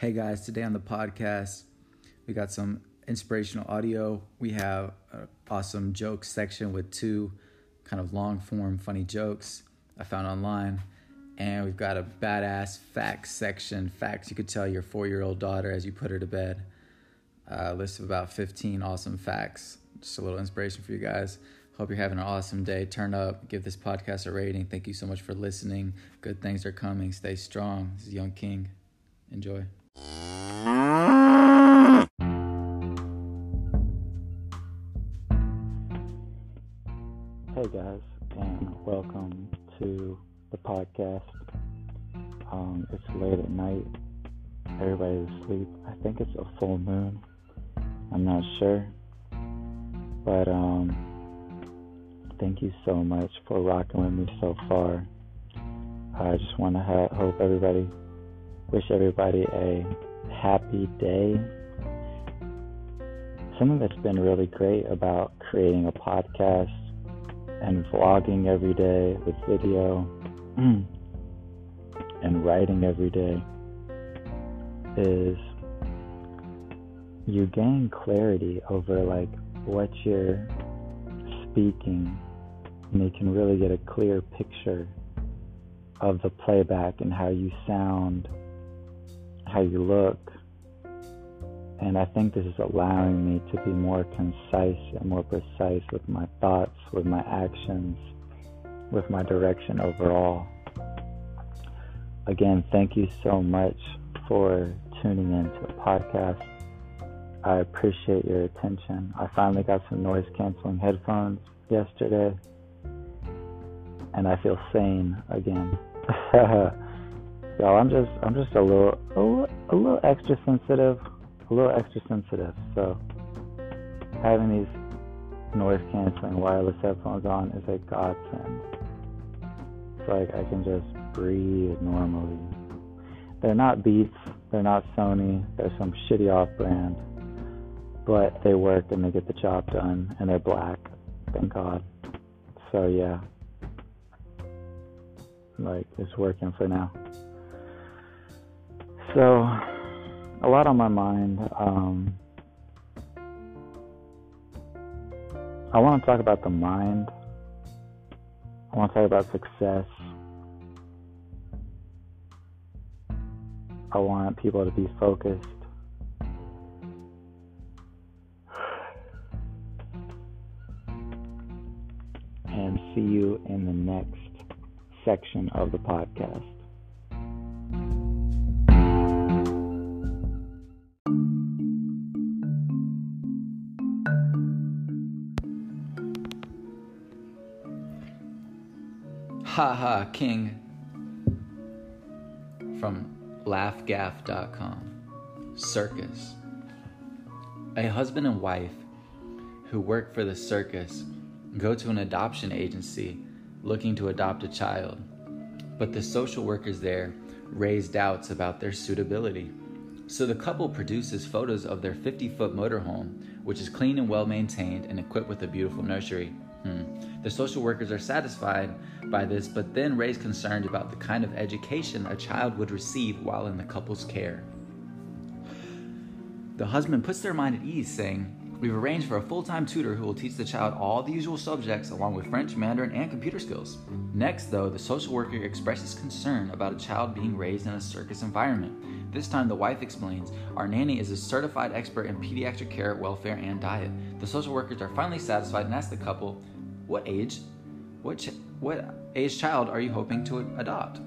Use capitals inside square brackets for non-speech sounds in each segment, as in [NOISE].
Hey guys, today on the podcast, we got some inspirational audio. We have an awesome joke section with two kind of long form funny jokes I found online. And we've got a badass facts section. Facts you could tell your four year old daughter as you put her to bed. A list of about 15 awesome facts. Just a little inspiration for you guys. Hope you're having an awesome day. Turn up, give this podcast a rating. Thank you so much for listening. Good things are coming. Stay strong. This is Young King. Enjoy. Hey guys, and welcome to the podcast. Um, it's late at night. Everybody's asleep. I think it's a full moon. I'm not sure. But um, thank you so much for rocking with me so far. I just want to ha- hope everybody, wish everybody a happy day. Something that's been really great about creating a podcast and vlogging every day with video [CLEARS THROAT] and writing every day is you gain clarity over like what you're speaking and you can really get a clear picture of the playback and how you sound, how you look. And I think this is allowing me to be more concise and more precise with my thoughts, with my actions, with my direction overall. Again, thank you so much for tuning in to the podcast. I appreciate your attention. I finally got some noise canceling headphones yesterday, and I feel sane again. [LAUGHS] Y'all, I'm just I'm just a little a little, a little extra sensitive, a little extra sensitive. So having these noise canceling wireless headphones on is a godsend. It's like I can just breathe normally. They're not Beats, they're not Sony, they're some shitty off brand. But they work and they get the job done and they're black. Thank God. So yeah. Like it's working for now. So a lot on my mind. Um, I want to talk about the mind. I want to talk about success. I want people to be focused. And see you in the next section of the podcast. Ha ha King from laffgaff.com. Circus. A husband and wife who work for the circus go to an adoption agency looking to adopt a child, but the social workers there raise doubts about their suitability. So the couple produces photos of their 50 foot motorhome, which is clean and well maintained and equipped with a beautiful nursery. Hmm. The social workers are satisfied by this, but then raise concerns about the kind of education a child would receive while in the couple's care. The husband puts their mind at ease, saying, We've arranged for a full time tutor who will teach the child all the usual subjects along with French, Mandarin, and computer skills. Next, though, the social worker expresses concern about a child being raised in a circus environment. This time, the wife explains, Our nanny is a certified expert in pediatric care, welfare, and diet. The social workers are finally satisfied and ask the couple, What age? What, ch- what age child are you hoping to adopt?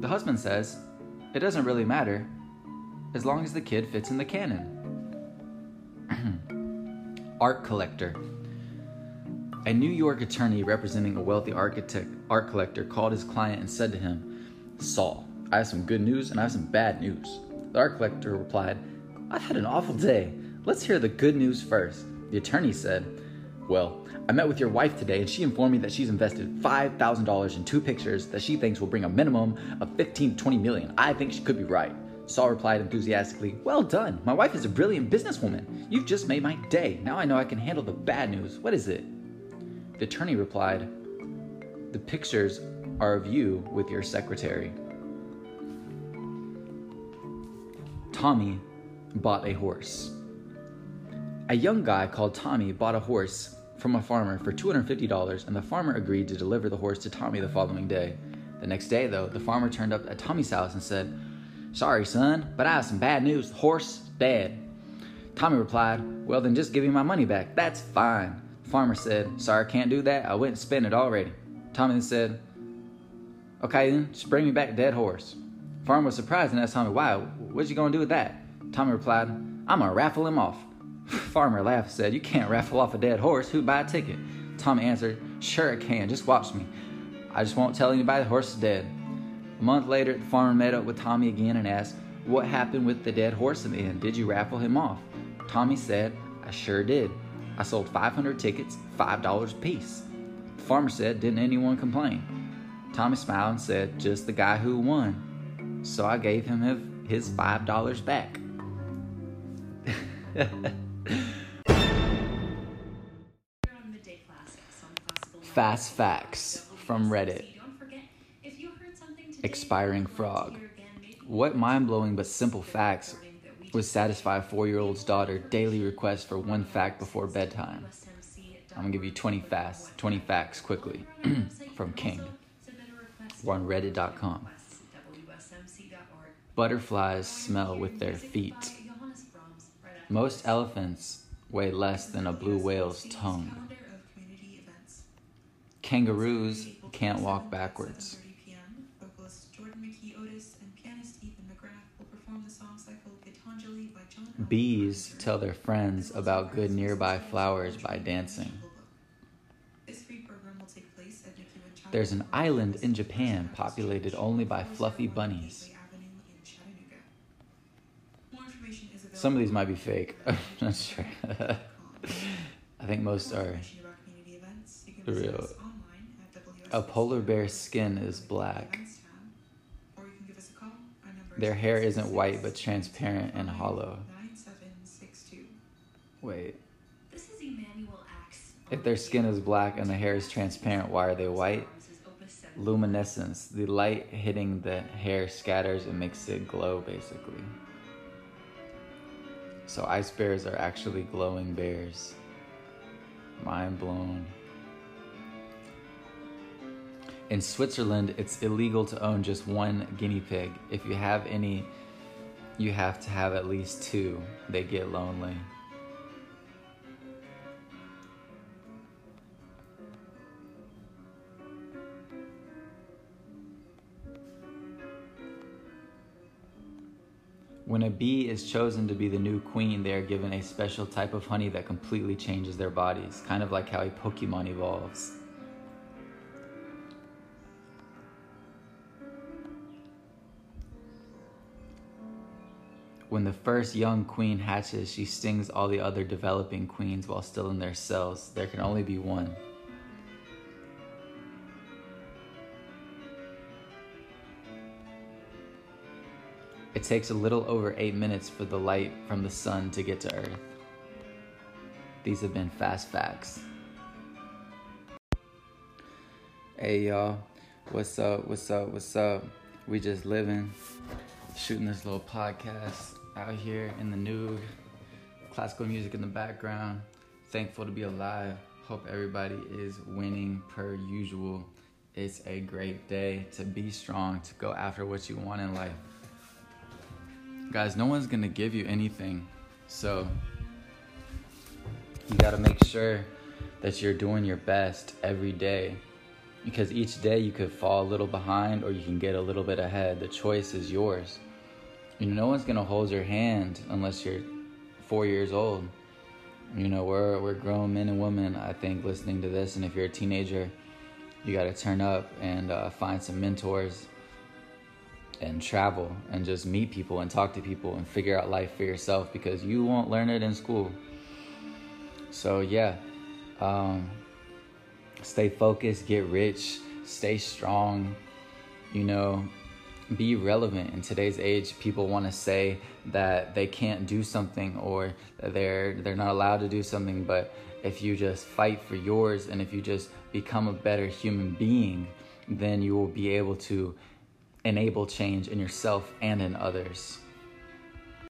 The husband says, It doesn't really matter, as long as the kid fits in the cannon. [CLEARS THROAT] art collector. A New York attorney representing a wealthy architect art collector called his client and said to him, Saul, I have some good news and I have some bad news. The art collector replied, I've had an awful day. Let's hear the good news first. The attorney said, Well, I met with your wife today and she informed me that she's invested $5,000 in two pictures that she thinks will bring a minimum of 15 to 20 million. I think she could be right. Saul replied enthusiastically, Well done. My wife is a brilliant businesswoman. You've just made my day. Now I know I can handle the bad news. What is it? The attorney replied, The pictures are of you with your secretary. Tommy bought a horse. A young guy called Tommy bought a horse from a farmer for $250, and the farmer agreed to deliver the horse to Tommy the following day. The next day, though, the farmer turned up at Tommy's house and said, Sorry, son, but I have some bad news. The horse dead. Tommy replied, Well, then just give me my money back. That's fine. The farmer said, Sorry, I can't do that. I went and spent it already. Tommy then said, Okay, then, just bring me back a dead horse. The farmer was surprised and asked Tommy, Why? What you gonna do with that? Tommy replied, I'm gonna raffle him off. Farmer laughed and said, You can't raffle off a dead horse. Who'd buy a ticket? Tommy answered, Sure, I can. Just watch me. I just won't tell anybody the horse is dead. A month later, the farmer met up with Tommy again and asked, What happened with the dead horse in the end? Did you raffle him off? Tommy said, I sure did. I sold 500 tickets, $5 a piece. The farmer said, Didn't anyone complain? Tommy smiled and said, Just the guy who won. So I gave him his $5 back. [LAUGHS] Fast facts from Reddit. Expiring frog. What mind blowing but simple facts would satisfy a four year old's daughter daily request for one fact before bedtime? I'm gonna give you 20 fast, 20 facts quickly [CLEARS THROAT] from King. We're on reddit.com. Butterflies smell with their feet. Most elephants weigh less than a blue whale's tongue. Kangaroos can't walk backwards. Bees tell their friends about good nearby flowers by dancing. There's an island in Japan populated only by fluffy bunnies. Some of these might be fake. [LAUGHS] I'm not sure. [LAUGHS] I think most are real. A polar bear's skin is black. Their hair isn't white but transparent and hollow. Wait. If their skin is black and the hair is transparent, why are they white? Luminescence. The light hitting the hair scatters and makes it glow, basically. So ice bears are actually glowing bears. Mind blown. In Switzerland, it's illegal to own just one guinea pig. If you have any, you have to have at least two. They get lonely. When a bee is chosen to be the new queen, they are given a special type of honey that completely changes their bodies, kind of like how a Pokemon evolves. When the first young queen hatches, she stings all the other developing queens while still in their cells. There can only be one. It takes a little over eight minutes for the light from the sun to get to Earth. These have been fast facts. Hey y'all, what's up? What's up? What's up? We just living, shooting this little podcast out here in the nude, classical music in the background. Thankful to be alive. Hope everybody is winning per usual. It's a great day to be strong, to go after what you want in life. Guys, no one's gonna give you anything. So you gotta make sure that you're doing your best every day. Because each day you could fall a little behind or you can get a little bit ahead. The choice is yours. You know, no one's gonna hold your hand unless you're four years old. You know, we're we're grown men and women, I think, listening to this. And if you're a teenager, you gotta turn up and uh, find some mentors and travel and just meet people and talk to people and figure out life for yourself because you won't learn it in school. So yeah, um, stay focused, get rich, stay strong. You know, be relevant in today's age. People want to say that they can't do something or they're they're not allowed to do something, but if you just fight for yours and if you just become a better human being, then you will be able to enable change in yourself and in others.